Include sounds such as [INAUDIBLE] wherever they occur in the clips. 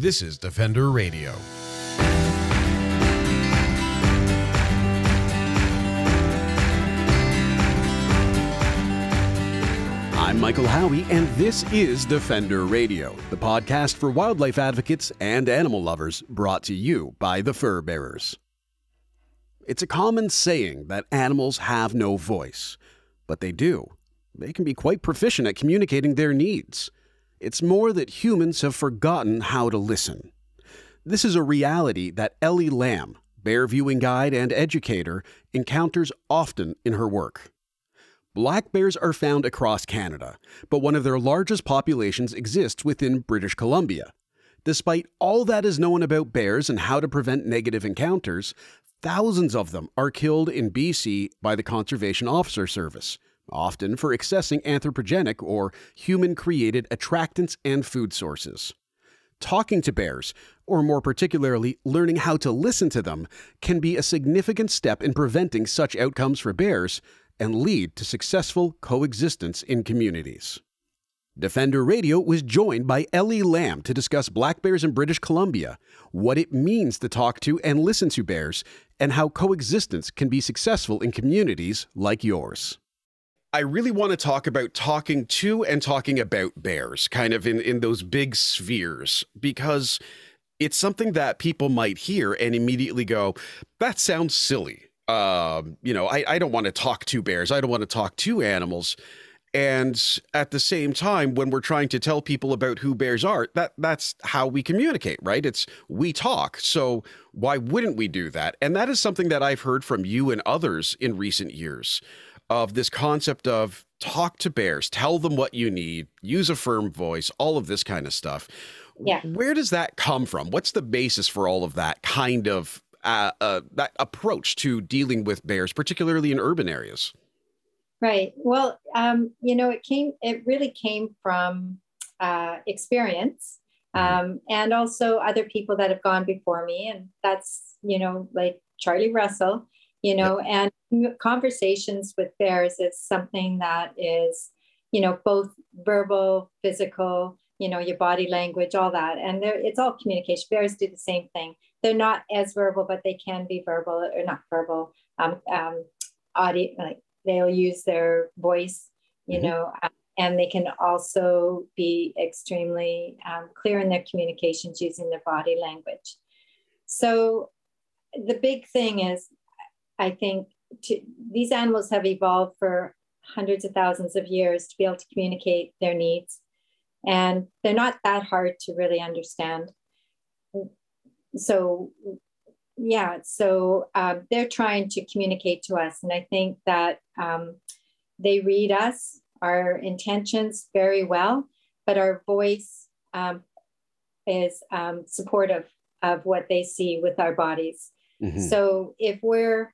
This is Defender Radio. I'm Michael Howie, and this is Defender Radio, the podcast for wildlife advocates and animal lovers brought to you by the Fur Bearers. It's a common saying that animals have no voice, but they do. They can be quite proficient at communicating their needs. It's more that humans have forgotten how to listen. This is a reality that Ellie Lamb, bear viewing guide and educator, encounters often in her work. Black bears are found across Canada, but one of their largest populations exists within British Columbia. Despite all that is known about bears and how to prevent negative encounters, thousands of them are killed in BC by the Conservation Officer Service, often for accessing anthropogenic or human created attractants and food sources. Talking to bears, or more particularly, learning how to listen to them, can be a significant step in preventing such outcomes for bears and lead to successful coexistence in communities. Defender Radio was joined by Ellie Lamb to discuss black bears in British Columbia, what it means to talk to and listen to bears, and how coexistence can be successful in communities like yours. I really want to talk about talking to and talking about bears, kind of in, in those big spheres, because it's something that people might hear and immediately go, that sounds silly um, you know, I, I don't want to talk to bears. I don't want to talk to animals. And at the same time, when we're trying to tell people about who bears are, that that's how we communicate, right? It's we talk. So why wouldn't we do that? And that is something that I've heard from you and others in recent years of this concept of talk to bears, tell them what you need, use a firm voice, all of this kind of stuff. Yeah. Where does that come from? What's the basis for all of that kind of uh, uh, that approach to dealing with bears, particularly in urban areas? Right. Well, um, you know, it came. It really came from uh, experience, mm-hmm. um, and also other people that have gone before me, and that's you know, like Charlie Russell. You know, and conversations with bears is something that is, you know, both verbal, physical, you know, your body language, all that, and it's all communication. Bears do the same thing they're not as verbal, but they can be verbal or not verbal. Um, um, audio, like they'll use their voice, you mm-hmm. know, um, and they can also be extremely um, clear in their communications using their body language. So the big thing is, I think to, these animals have evolved for hundreds of thousands of years to be able to communicate their needs. And they're not that hard to really understand so yeah so um, they're trying to communicate to us and i think that um, they read us our intentions very well but our voice um, is um, supportive of what they see with our bodies mm-hmm. so if we're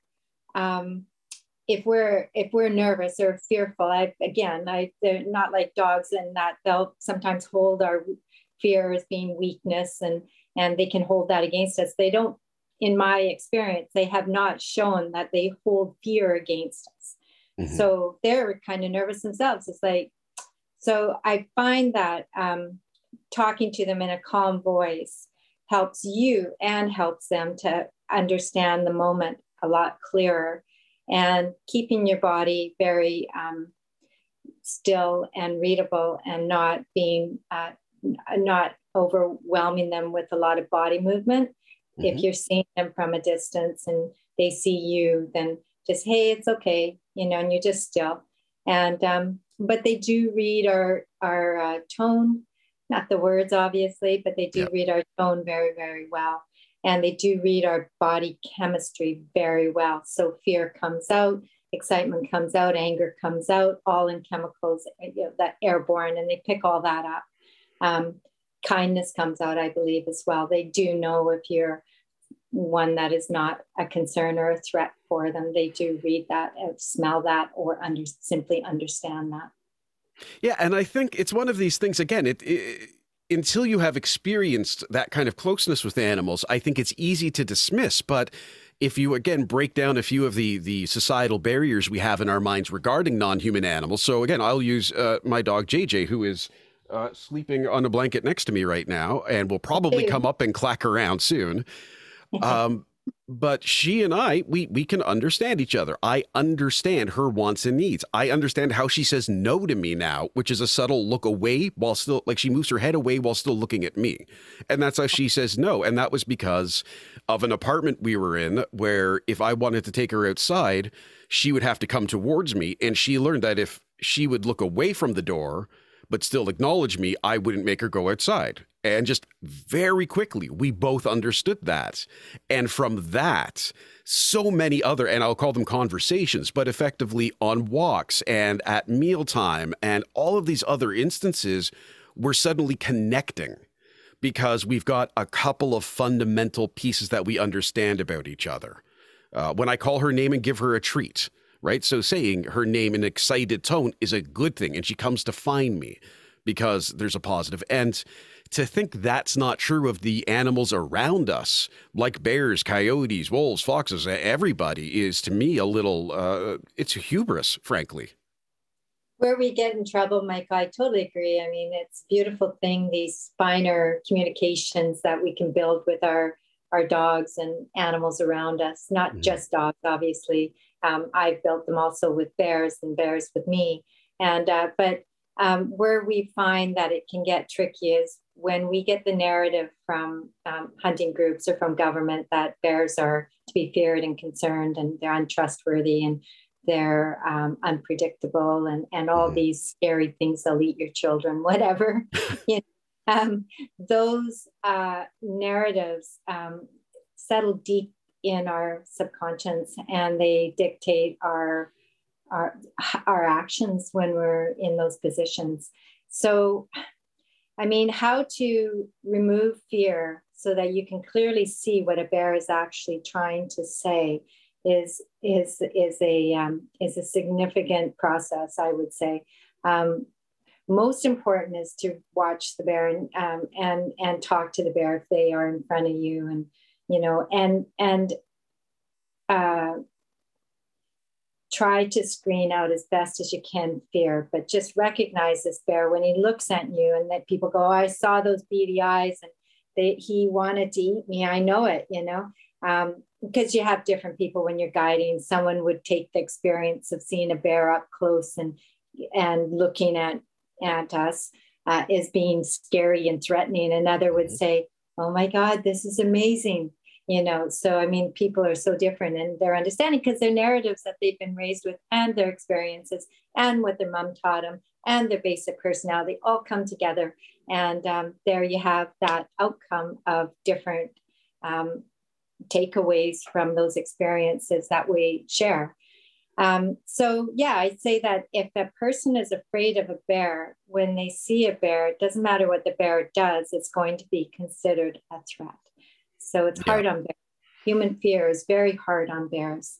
um, if we're if we're nervous or fearful i again i they're not like dogs in that they'll sometimes hold our fear as being weakness and and they can hold that against us. They don't, in my experience, they have not shown that they hold fear against us. Mm-hmm. So they're kind of nervous themselves. It's like, so I find that um, talking to them in a calm voice helps you and helps them to understand the moment a lot clearer and keeping your body very um, still and readable and not being uh, not overwhelming them with a lot of body movement. Mm-hmm. If you're seeing them from a distance and they see you, then just, hey, it's okay, you know, and you're just still. And, um, but they do read our, our uh, tone, not the words, obviously, but they do yep. read our tone very, very well. And they do read our body chemistry very well. So fear comes out, excitement comes out, anger comes out, all in chemicals you know, that airborne, and they pick all that up. Um, kindness comes out, I believe, as well. They do know if you're one that is not a concern or a threat for them. They do read that, uh, smell that, or under, simply understand that. Yeah, and I think it's one of these things. Again, it, it until you have experienced that kind of closeness with animals, I think it's easy to dismiss. But if you again break down a few of the the societal barriers we have in our minds regarding non-human animals, so again, I'll use uh, my dog JJ, who is uh, sleeping on a blanket next to me right now and will probably come up and clack around soon. [LAUGHS] Um, but she and I, we we can understand each other. I understand her wants and needs. I understand how she says no to me now, which is a subtle look away while still like she moves her head away while still looking at me. And that's how she says no. And that was because of an apartment we were in where if I wanted to take her outside, she would have to come towards me. And she learned that if she would look away from the door, but still acknowledge me, I wouldn't make her go outside. And just very quickly, we both understood that. And from that, so many other, and I'll call them conversations, but effectively on walks and at mealtime and all of these other instances, we're suddenly connecting because we've got a couple of fundamental pieces that we understand about each other. Uh, when I call her name and give her a treat, right? So saying her name in an excited tone is a good thing, and she comes to find me because there's a positive. And to think that's not true of the animals around us, like bears, coyotes, wolves, foxes, everybody is to me a little, uh, it's hubris, frankly. Where we get in trouble, Mike, I totally agree. I mean, it's a beautiful thing, these finer communications that we can build with our, our dogs and animals around us, not mm-hmm. just dogs, obviously. Um, I've built them also with bears and bears with me. And, uh, but um, where we find that it can get tricky is when we get the narrative from um, hunting groups or from government that bears are to be feared and concerned and they're untrustworthy and they're um, unpredictable and, and all mm-hmm. these scary things they'll eat your children [LAUGHS] whatever you know, um, those uh, narratives um, settle deep in our subconscious and they dictate our our our actions when we're in those positions so I mean, how to remove fear so that you can clearly see what a bear is actually trying to say is is is a um, is a significant process. I would say. Um, most important is to watch the bear and um, and and talk to the bear if they are in front of you, and you know, and and uh, try to screen out as best as you can fear, but just recognize this bear when he looks at you and that people go, oh, I saw those beady eyes and they, he wanted to eat me. I know it, you know, um, because you have different people when you're guiding. Someone would take the experience of seeing a bear up close and and looking at at us uh, as being scary and threatening. Another would mm-hmm. say, "Oh my God, this is amazing you know so i mean people are so different in their understanding because their narratives that they've been raised with and their experiences and what their mom taught them and their basic personality all come together. And um, there you have that outcome of different um, takeaways from those experiences that we share. Um, so yeah i'd say that if a person is afraid of a bear when they see a bear it doesn't matter what the bear does it's going to be considered a threat so it's yeah. hard on bears. Human fear is very hard on bears.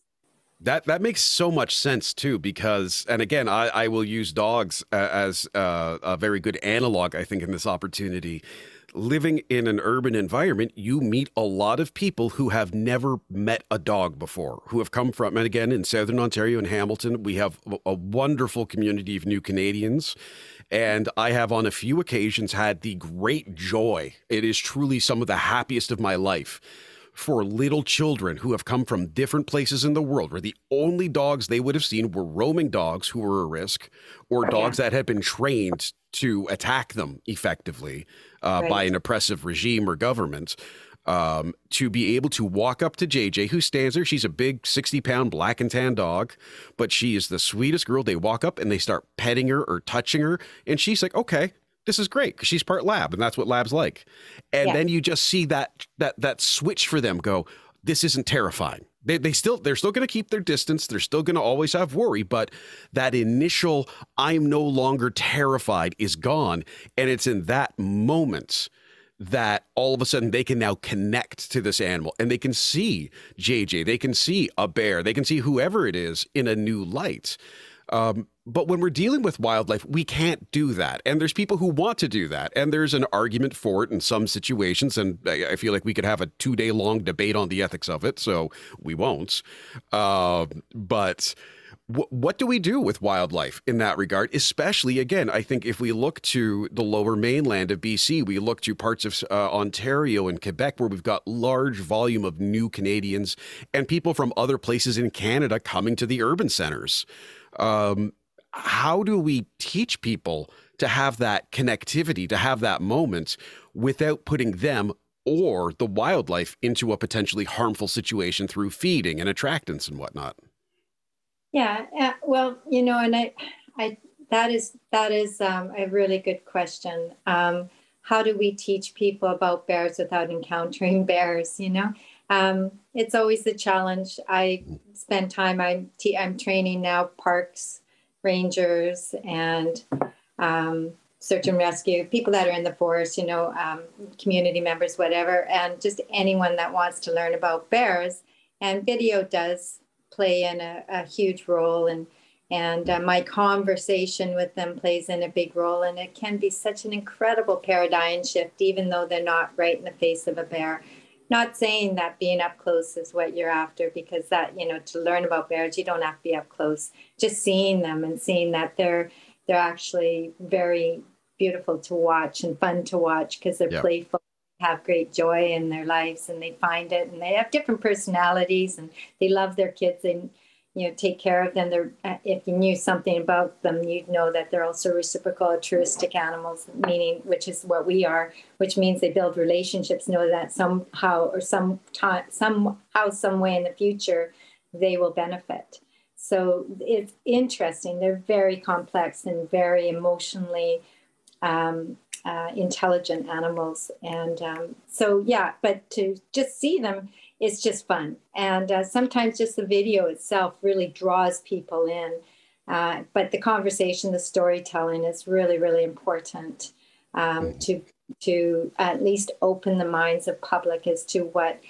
That that makes so much sense too, because and again, I, I will use dogs as uh, a very good analog. I think in this opportunity, living in an urban environment, you meet a lot of people who have never met a dog before, who have come from, and again, in Southern Ontario and Hamilton, we have a wonderful community of new Canadians. And I have on a few occasions had the great joy. It is truly some of the happiest of my life for little children who have come from different places in the world where the only dogs they would have seen were roaming dogs who were a risk or dogs that had been trained to attack them effectively uh, right. by an oppressive regime or government. Um, to be able to walk up to JJ, who stands there. She's a big 60 pound black and tan dog, but she is the sweetest girl. They walk up and they start petting her or touching her. And she's like, okay, this is great because she's part lab and that's what lab's like. And yeah. then you just see that, that, that switch for them go, this isn't terrifying. They, they still they're still going to keep their distance. They're still going to always have worry, but that initial I'm no longer terrified is gone, and it's in that moment that all of a sudden they can now connect to this animal and they can see JJ, they can see a bear, they can see whoever it is in a new light. Um, but when we're dealing with wildlife, we can't do that. And there's people who want to do that. And there's an argument for it in some situations. And I feel like we could have a two day long debate on the ethics of it. So we won't. Uh, but what do we do with wildlife in that regard? Especially, again, I think if we look to the lower mainland of BC, we look to parts of uh, Ontario and Quebec where we've got large volume of new Canadians and people from other places in Canada coming to the urban centers. Um, how do we teach people to have that connectivity, to have that moment without putting them or the wildlife into a potentially harmful situation through feeding and attractants and whatnot? Yeah, uh, well, you know, and I, I that is that is um, a really good question. Um, how do we teach people about bears without encountering [LAUGHS] bears? You know, um, it's always the challenge. I spend time. I'm t- I'm training now parks rangers and um, search and rescue people that are in the forest. You know, um, community members, whatever, and just anyone that wants to learn about bears. And video does play in a, a huge role and and uh, my conversation with them plays in a big role and it can be such an incredible paradigm shift even though they're not right in the face of a bear not saying that being up close is what you're after because that you know to learn about bears you don't have to be up close just seeing them and seeing that they're they're actually very beautiful to watch and fun to watch because they're yep. playful have great joy in their lives and they find it and they have different personalities and they love their kids and you know take care of them. They're uh, if you knew something about them you'd know that they're also reciprocal altruistic animals meaning which is what we are which means they build relationships know that somehow or some time somehow some way in the future they will benefit. So it's interesting. They're very complex and very emotionally um, uh, intelligent animals. And um, so, yeah, but to just see them is just fun. And uh, sometimes just the video itself really draws people in. Uh, but the conversation, the storytelling is really, really important um, to to at least open the minds of public as to what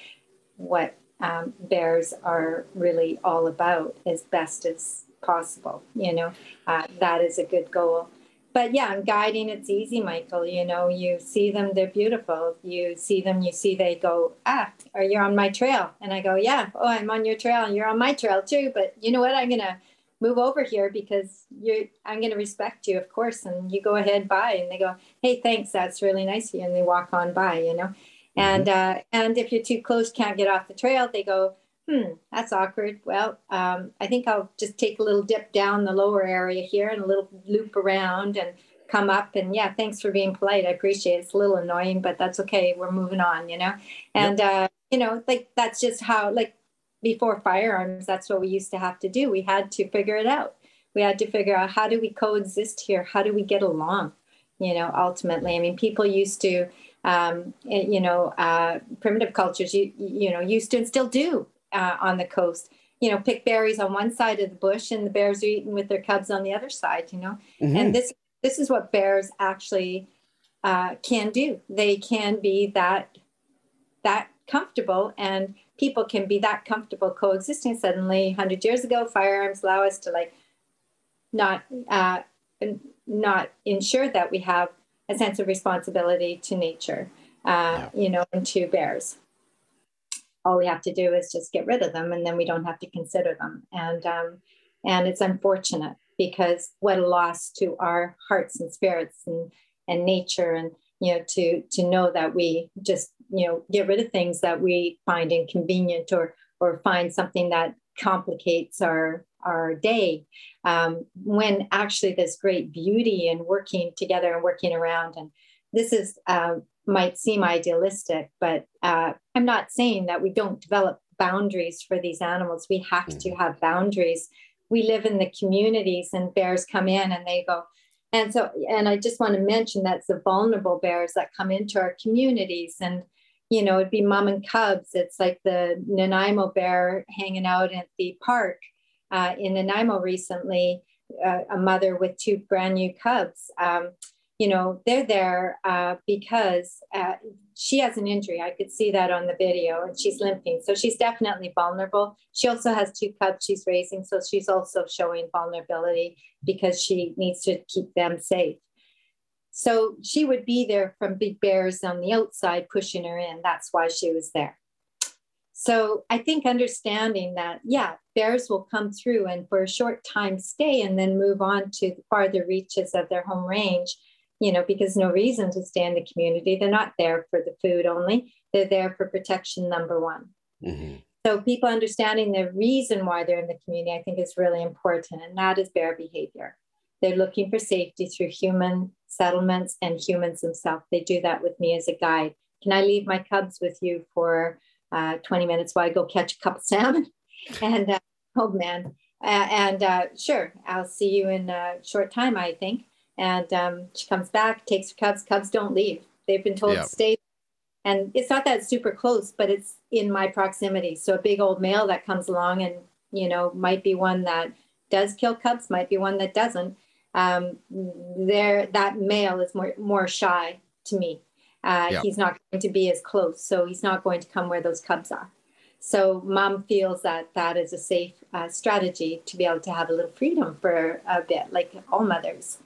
what um, bears are really all about as best as possible. You know, uh, that is a good goal but yeah, I'm guiding. It's easy, Michael. You know, you see them, they're beautiful. You see them, you see they go, ah, or you're on my trail. And I go, yeah, oh, I'm on your trail and you're on my trail too. But you know what? I'm going to move over here because you're, I'm going to respect you, of course. And you go ahead by and they go, hey, thanks. That's really nice of you. And they walk on by, you know. Mm-hmm. And, uh, and if you're too close, can't get off the trail, they go, hmm, that's awkward. Well, um, I think I'll just take a little dip down the lower area here and a little loop around and come up. And yeah, thanks for being polite. I appreciate it. It's a little annoying, but that's okay. We're moving on, you know? And, yep. uh, you know, like that's just how, like before firearms, that's what we used to have to do. We had to figure it out. We had to figure out how do we coexist here? How do we get along? You know, ultimately, I mean, people used to, um, eh, you know, uh, primitive cultures, you, you know, used to and still do uh, on the coast. You know pick berries on one side of the bush and the bears are eating with their cubs on the other side you know? Mm-hmm. and this this is what bears actually uh, can do. They can be that that comfortable and people can be that comfortable coexisting suddenly. 100 years ago firearms allow us to like not uh, not ensure that we have a sense of responsibility to nature uh, yeah. you know and to bears all we have to do is just get rid of them and then we don't have to consider them. And um, and it's unfortunate because what a loss to our hearts and spirits and and nature and you know to to know that we just you know get rid of things that we find inconvenient or or find something that complicates our our day. Um, when actually there's great beauty in working together and working around and this is uh, might seem idealistic, but uh, I'm not saying that we don't develop boundaries for these animals. We have to mm-hmm. have boundaries. We live in the communities, and bears come in and they go. And so, and I just want to mention that's the vulnerable bears that come into our communities. And, you know, it'd be mom and cubs. It's like the Nanaimo bear hanging out at the park uh, in Nanaimo recently, uh, a mother with two brand new cubs. Um, you know, they're there uh, because uh, she has an injury. I could see that on the video, and she's limping. So she's definitely vulnerable. She also has two cubs she's raising. So she's also showing vulnerability because she needs to keep them safe. So she would be there from big bears on the outside pushing her in. That's why she was there. So I think understanding that, yeah, bears will come through and for a short time stay and then move on to the farther reaches of their home range, you know, because no reason to stay in the community. They're not there for the food only, they're there for protection, number one. Mm-hmm. So people understanding the reason why they're in the community, I think is really important. And that is bear behavior. They're looking for safety through human settlements and humans themselves. They do that with me as a guide. Can I leave my cubs with you for uh, 20 minutes while I go catch a couple salmon. [LAUGHS] and uh, oh man, uh, and uh, sure, I'll see you in a short time, I think. And um, she comes back, takes her cubs. Cubs don't leave. They've been told to stay. And it's not that super close, but it's in my proximity. So a big old male that comes along and, you know, might be one that does kill cubs, might be one that doesn't. Um, there, that male is more, more shy to me uh, yep. He's not going to be as close, so he's not going to come where those cubs are. So mom feels that that is a safe uh, strategy to be able to have a little freedom for a bit, like all mothers.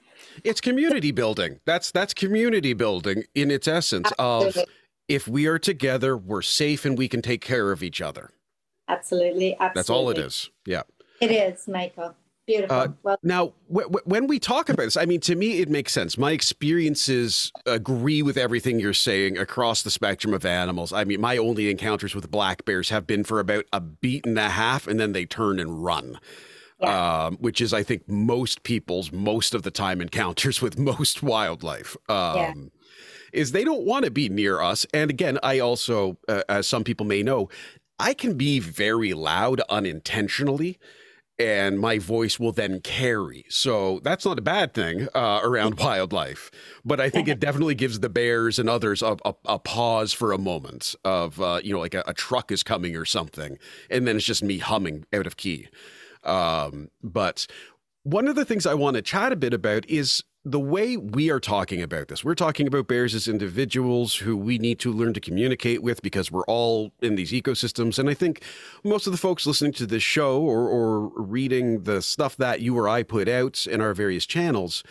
It's community building. That's that's community building in its essence. Absolutely. Of if we are together, we're safe and we can take care of each other. Absolutely, absolutely. That's all it is. Yeah. It is, Michael. Beautiful. Uh, well, now, w- w- when we talk about this, I mean, to me, it makes sense. My experiences agree with everything you're saying across the spectrum of animals. I mean, my only encounters with black bears have been for about a beat and a half, and then they turn and run. Yeah. Um, which is, I think, most people's most of the time encounters with [LAUGHS] most wildlife. Um, yeah. Is they don't want to be near us. And again, I also, uh, as some people may know, I can be very loud unintentionally and my voice will then carry. So that's not a bad thing uh, around [LAUGHS] wildlife. But I think it [LAUGHS] definitely gives the bears and others a, a, a pause for a moment of, uh, you know, like a, a, truck is coming or something. And then it's just me humming out of key. Um, but one of the things I want to chat a bit about is the way we are talking about this, we're talking about bears as individuals who we need to learn to communicate with because we're all in these ecosystems. And I think most of the folks listening to this show or, or reading the stuff that you or I put out in our various channels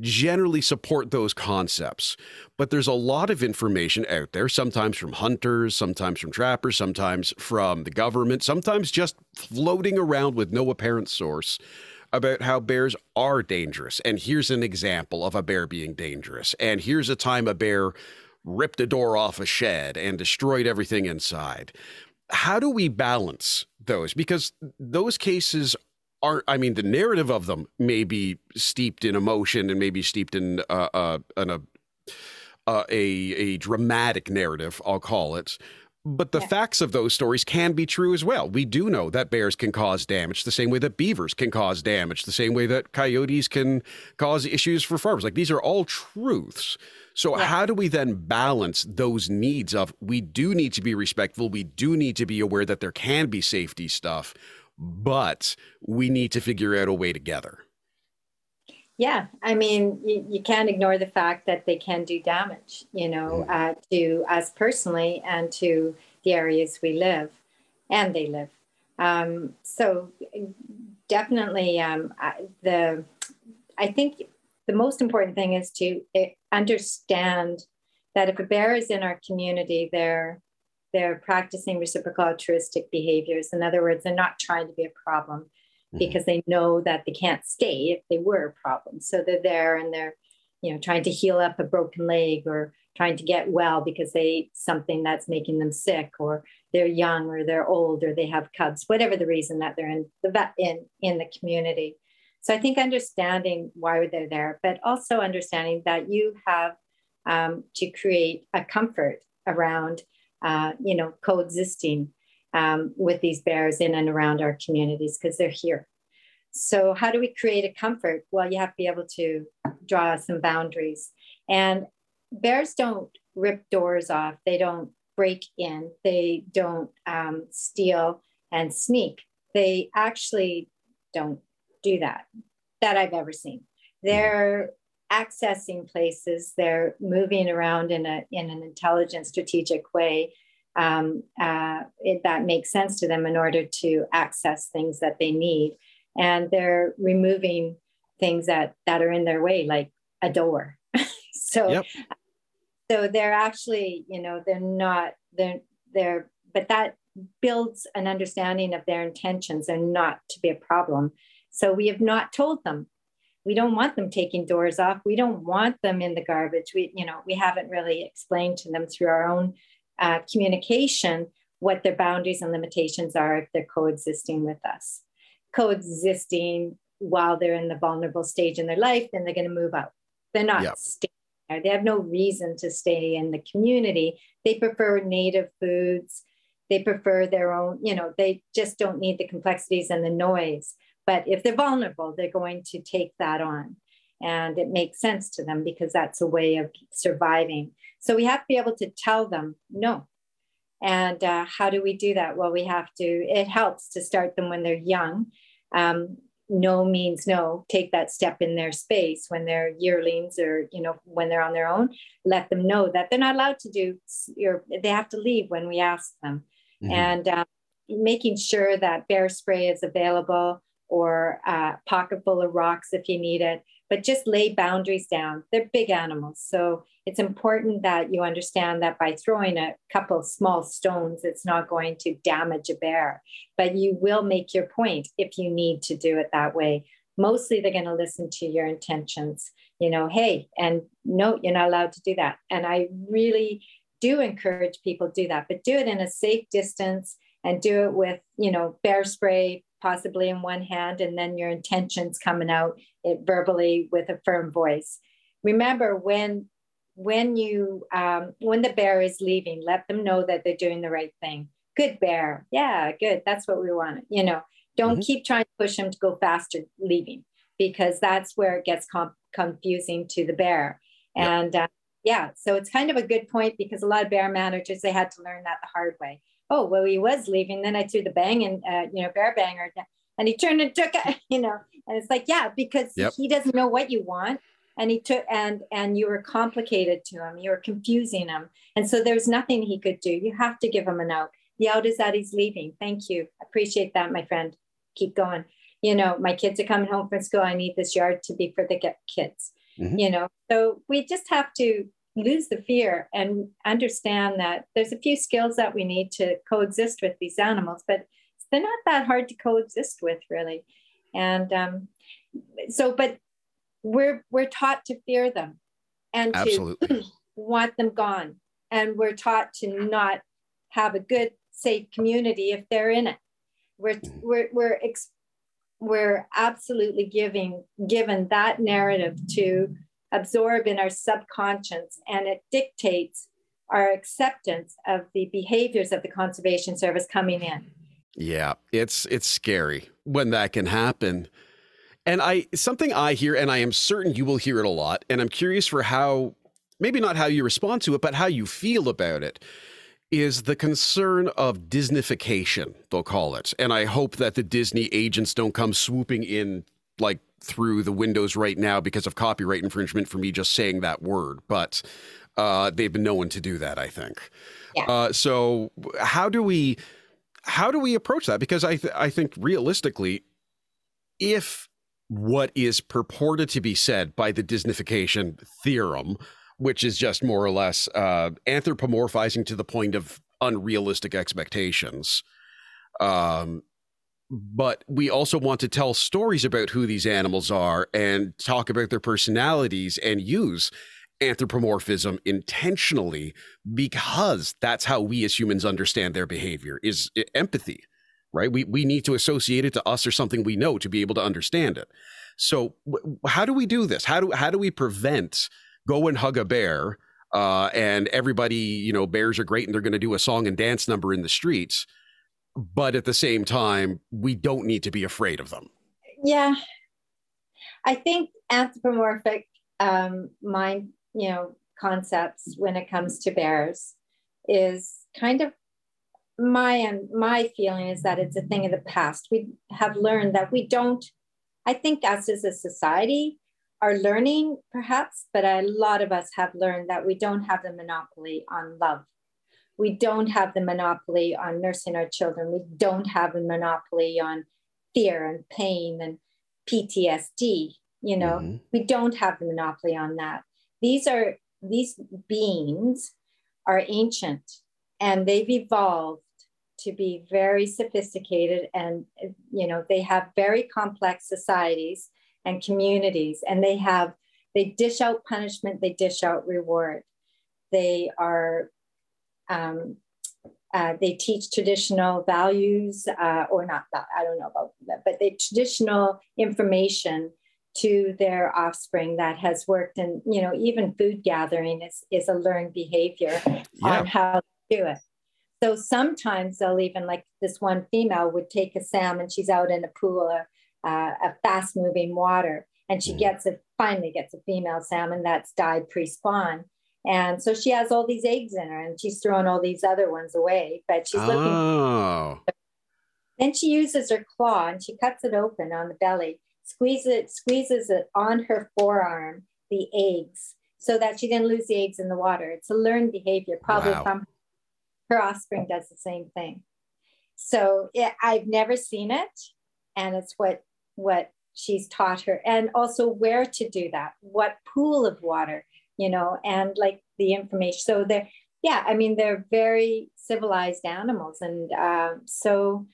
generally support those concepts. But there's a lot of information out there, sometimes from hunters, sometimes from trappers, sometimes from the government, sometimes just floating around with no apparent source about how bears are dangerous. And here's an example of a bear being dangerous. And here's a time a bear ripped a door off a shed and destroyed everything inside. How do we balance those? Because those cases are, I mean, the narrative of them may be steeped in emotion and maybe steeped in, uh, uh, in a, uh, a, a dramatic narrative, I'll call it. But the yeah. facts of those stories can be true as well. We do know that bears can cause damage the same way that beavers can cause damage, the same way that coyotes can cause issues for farmers. Like these are all truths. So, yeah. how do we then balance those needs of we do need to be respectful, we do need to be aware that there can be safety stuff, but we need to figure out a way together? Yeah, I mean, you, you, can't ignore the fact that they can do damage, you know, mm. uh, to us personally and to the areas we live and they live. Um, so definitely, um, the I think the most important thing is to eh, understand that if a bear is in our community, they're they're practicing reciprocal altruistic behaviors. In other words, they're not trying to be a problem mm-hmm. because they know that they can't stay if they were a problem. So they're there and they're, you know, trying to heal up a broken leg or trying to get well because they ate something that's making them sick or they're young or they're old or they have cubs, whatever the reason that they're in the vet in, in the community. So I think understanding why they're there, but also understanding that you have um, to create a comfort around, uh, you know, coexisting um, with these bears in and around our communities because they're here. So, how do we create a comfort? Well, you have to be able to draw some boundaries. And bears don't rip doors off, they don't break in, they don't um, steal and sneak. They actually don't do that, that I've ever seen. They're accessing places, they're moving around in, a, in an intelligent, strategic way um, uh, it, that makes sense to them in order to access things that they need. And they're removing things that, that are in their way, like a door. [LAUGHS] so, yep. so they're actually, you know, they're not, they're, they're, but that builds an understanding of their intentions and not to be a problem. So we have not told them. We don't want them taking doors off. We don't want them in the garbage. We, you know, we haven't really explained to them through our own uh, communication what their boundaries and limitations are if they're coexisting with us. Coexisting while they're in the vulnerable stage in their life, then they're going to move out. They're not yep. staying there. They have no reason to stay in the community. They prefer native foods. They prefer their own, you know, they just don't need the complexities and the noise. But if they're vulnerable, they're going to take that on. And it makes sense to them because that's a way of surviving. So we have to be able to tell them no. And uh, how do we do that? Well, we have to, it helps to start them when they're young. Um, no means no take that step in their space when they're yearlings or you know when they're on their own let them know that they're not allowed to do or they have to leave when we ask them mm-hmm. and um, making sure that bear spray is available or a pocket full of rocks if you need it but just lay boundaries down they're big animals so it's important that you understand that by throwing a couple small stones, it's not going to damage a bear, but you will make your point if you need to do it that way. Mostly they're going to listen to your intentions, you know, hey, and no, you're not allowed to do that. And I really do encourage people to do that, but do it in a safe distance and do it with, you know, bear spray possibly in one hand and then your intentions coming out it verbally with a firm voice. Remember when when you um, when the bear is leaving let them know that they're doing the right thing. Good bear. Yeah good. That's what we want you know. Don't mm-hmm. keep trying to push them to go faster leaving because that's where it gets com- confusing to the bear. And uh, yeah so it's kind of a good point because a lot of bear managers they had to learn that the hard way oh well he was leaving. Then i threw the bang and uh, you know bear banger and he turned and took it [LAUGHS] you know. And it's like yeah because yep. he doesn't know what you want. And he took and and you were complicated to him. You were confusing him. And so there's nothing he could do. You have to give him a note. The out is that he's leaving. Thank you. Appreciate that my friend. Keep going. You know my kids are coming home from school. I need this yard to be for the kids mm-hmm. you know. So we just have to lose the fear and understand that there's a few skills that we need to coexist with these animals but they're not that hard to coexist with really and um, so but we're we're taught to fear them and Absolutely. to [CLEARS THROAT] want them gone and we're taught to not have a good safe community if they're in it we're mm-hmm. we're we're ex- we're absolutely giving given that narrative to absorb in our subconscious and it dictates our acceptance of the behaviors of the conservation service coming in yeah it's it's scary when that can happen and I something I hear, and I am certain you will hear it a lot, and I'm curious for how maybe not how you respond to it, but how you feel about it. Is the concern of Disneyfication, they'll call it. And I hope that the Disney agents don't come swooping in like through the windows right now because of copyright infringement for me just saying that word. But uh, they've been known to do that, I think. Yeah. Uh, so how do we how do we approach that? Because I th- I think realistically, if what is purported to be said by the Disneyfication theorem, which is just more or less uh, anthropomorphizing to the point of unrealistic expectations. Um, but we also want to tell stories about who these animals are and talk about their personalities and use anthropomorphism intentionally because that's how we as humans understand their behavior is empathy right? We, we need to associate it to us or something we know to be able to understand it. So how do we do this? How do, how do we prevent go and hug a bear uh, and everybody, you know, bears are great and they're going to do a song and dance number in the streets. But at the same time, we don't need to be afraid of them. Yeah. I think anthropomorphic um, mind, you know, concepts when it comes to bears is kind of my and my feeling is that it's a thing of the past. We have learned that we don't. I think us as a society are learning, perhaps, but a lot of us have learned that we don't have the monopoly on love. We don't have the monopoly on nursing our children. We don't have a monopoly on fear and pain and PTSD. You know, mm-hmm. we don't have the monopoly on that. These are these beings are ancient and they've evolved to be very sophisticated and you know they have very complex societies and communities and they have they dish out punishment they dish out reward they are um, uh, they teach traditional values uh, or not that i don't know about that but they traditional information to their offspring that has worked and you know even food gathering is, is a learned behavior yeah. on how to do it so sometimes they'll even like this one female would take a salmon she's out in a pool of uh, a fast moving water and she mm. gets a finally gets a female salmon that's died pre-spawn and so she has all these eggs in her and she's throwing all these other ones away but she's looking oh. then she uses her claw and she cuts it open on the belly squeezes it, squeezes it on her forearm, the eggs, so that she didn't lose the eggs in the water. It's a learned behavior, probably wow. from her offspring does the same thing. So it, I've never seen it, and it's what what she's taught her, and also where to do that, what pool of water, you know, and like the information. So they're yeah, I mean they're very civilized animals, and um, so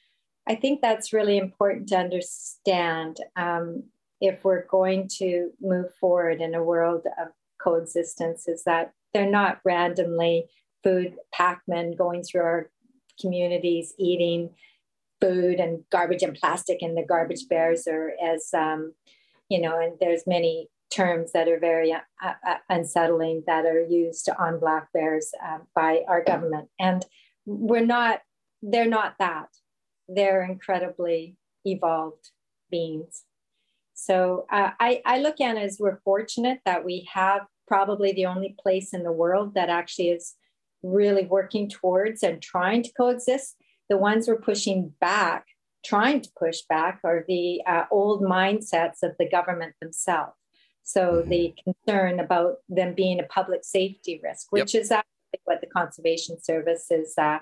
I think that's really important to understand um, if we're going to move forward in a world of coexistence, is that they're not randomly food packmen going through our communities eating food and garbage and plastic and the garbage bears are as um, you know and there's many terms that are very uh, uh, unsettling that are used on black bears uh, by our government and we're not they're not that they're incredibly evolved beings. So uh, I, I look at it as we're fortunate that we have probably the only place in the world that actually is really working towards and trying to coexist. The ones we're pushing back, trying to push back, are the uh, old mindsets of the government themselves. So mm-hmm. the concern about them being a public safety risk, which yep. is actually what the Conservation Service is uh,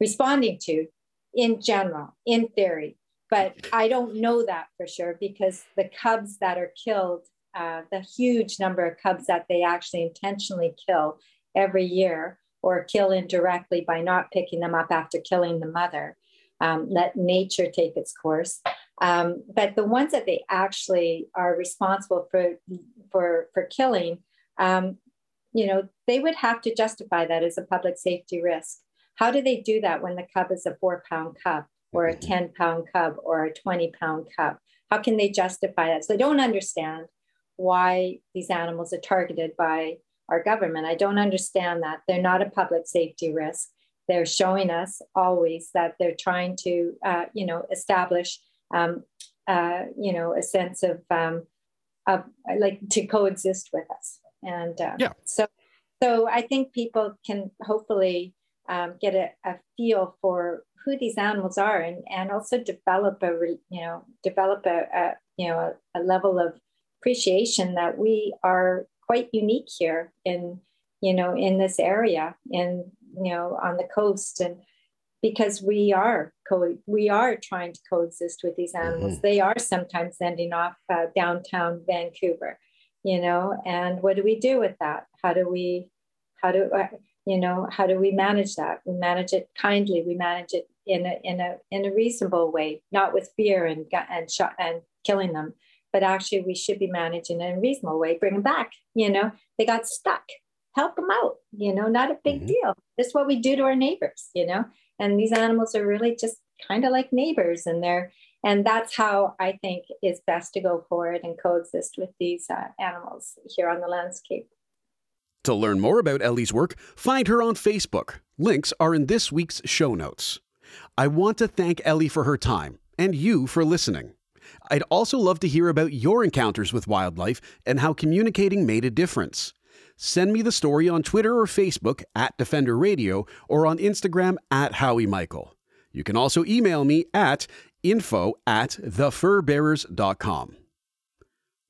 responding to in general, in theory. But I don't know that for sure because the cubs that are killed, uh, the huge number of cubs that they actually intentionally kill every year or kill indirectly by not picking them up after killing the mother, um, let nature take its course. Um, but the ones that they actually are responsible for for for killing, um, you know, they would have to justify that as a public safety risk. How do they do that when the cub is a four pound cub or a mm-hmm. 10 pound cub or a 20 pound cub? How can they justify that? So I don't understand why these animals are targeted by our government. I don't understand that. They're not a public safety risk. They're showing us always that they're trying to, uh, you know, establish, um, uh, you know, a sense of, um, of like to coexist with us. And uh, yeah. so, so I think people can hopefully um, get a, a, feel for who these animals are and, and also develop a you know develop a, a you know a, a, level of appreciation that we are quite unique here in you know in this area and you know on the coast and because we are co- we are trying to coexist with these animals. Mm-hmm. they are sometimes ending off uh, downtown vancouver you know and what do we do with that? How do we how do uh, you know how do we manage that? We manage it kindly. We manage it in a in a in a reasonable way not with fear and and shot and killing them but actually we should be managing in a reasonable way. Bring them back you know? They got stuck. Help them out you know? Not a big mm-hmm. deal. This is what we do to our neighbors you know and these animals are really just kind of like neighbors and they're and that's how i think is best to go forward and coexist with these uh, animals here on the landscape to learn more about Ellie's work, find her on Facebook. Links are in this week's show notes. I want to thank Ellie for her time and you for listening. I'd also love to hear about your encounters with wildlife and how communicating made a difference. Send me the story on Twitter or Facebook at Defender Radio or on Instagram at Howie Michael. You can also email me at info at thefurbearers.com.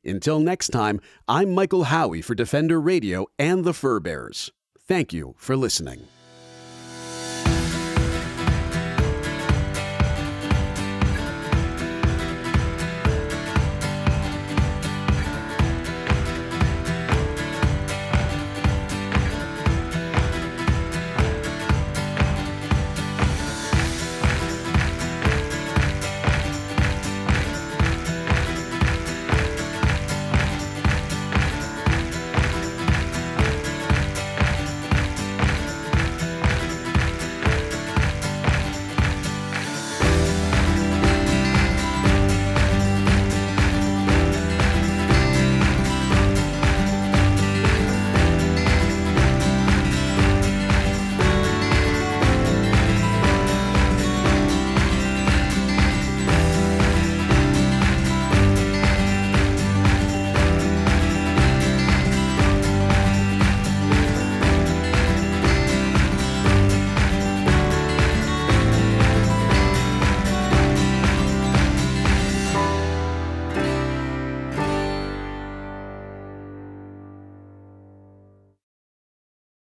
Until next time, I'm Michael Howie for Defender Radio and the Fur Bearers. Thank you for listening.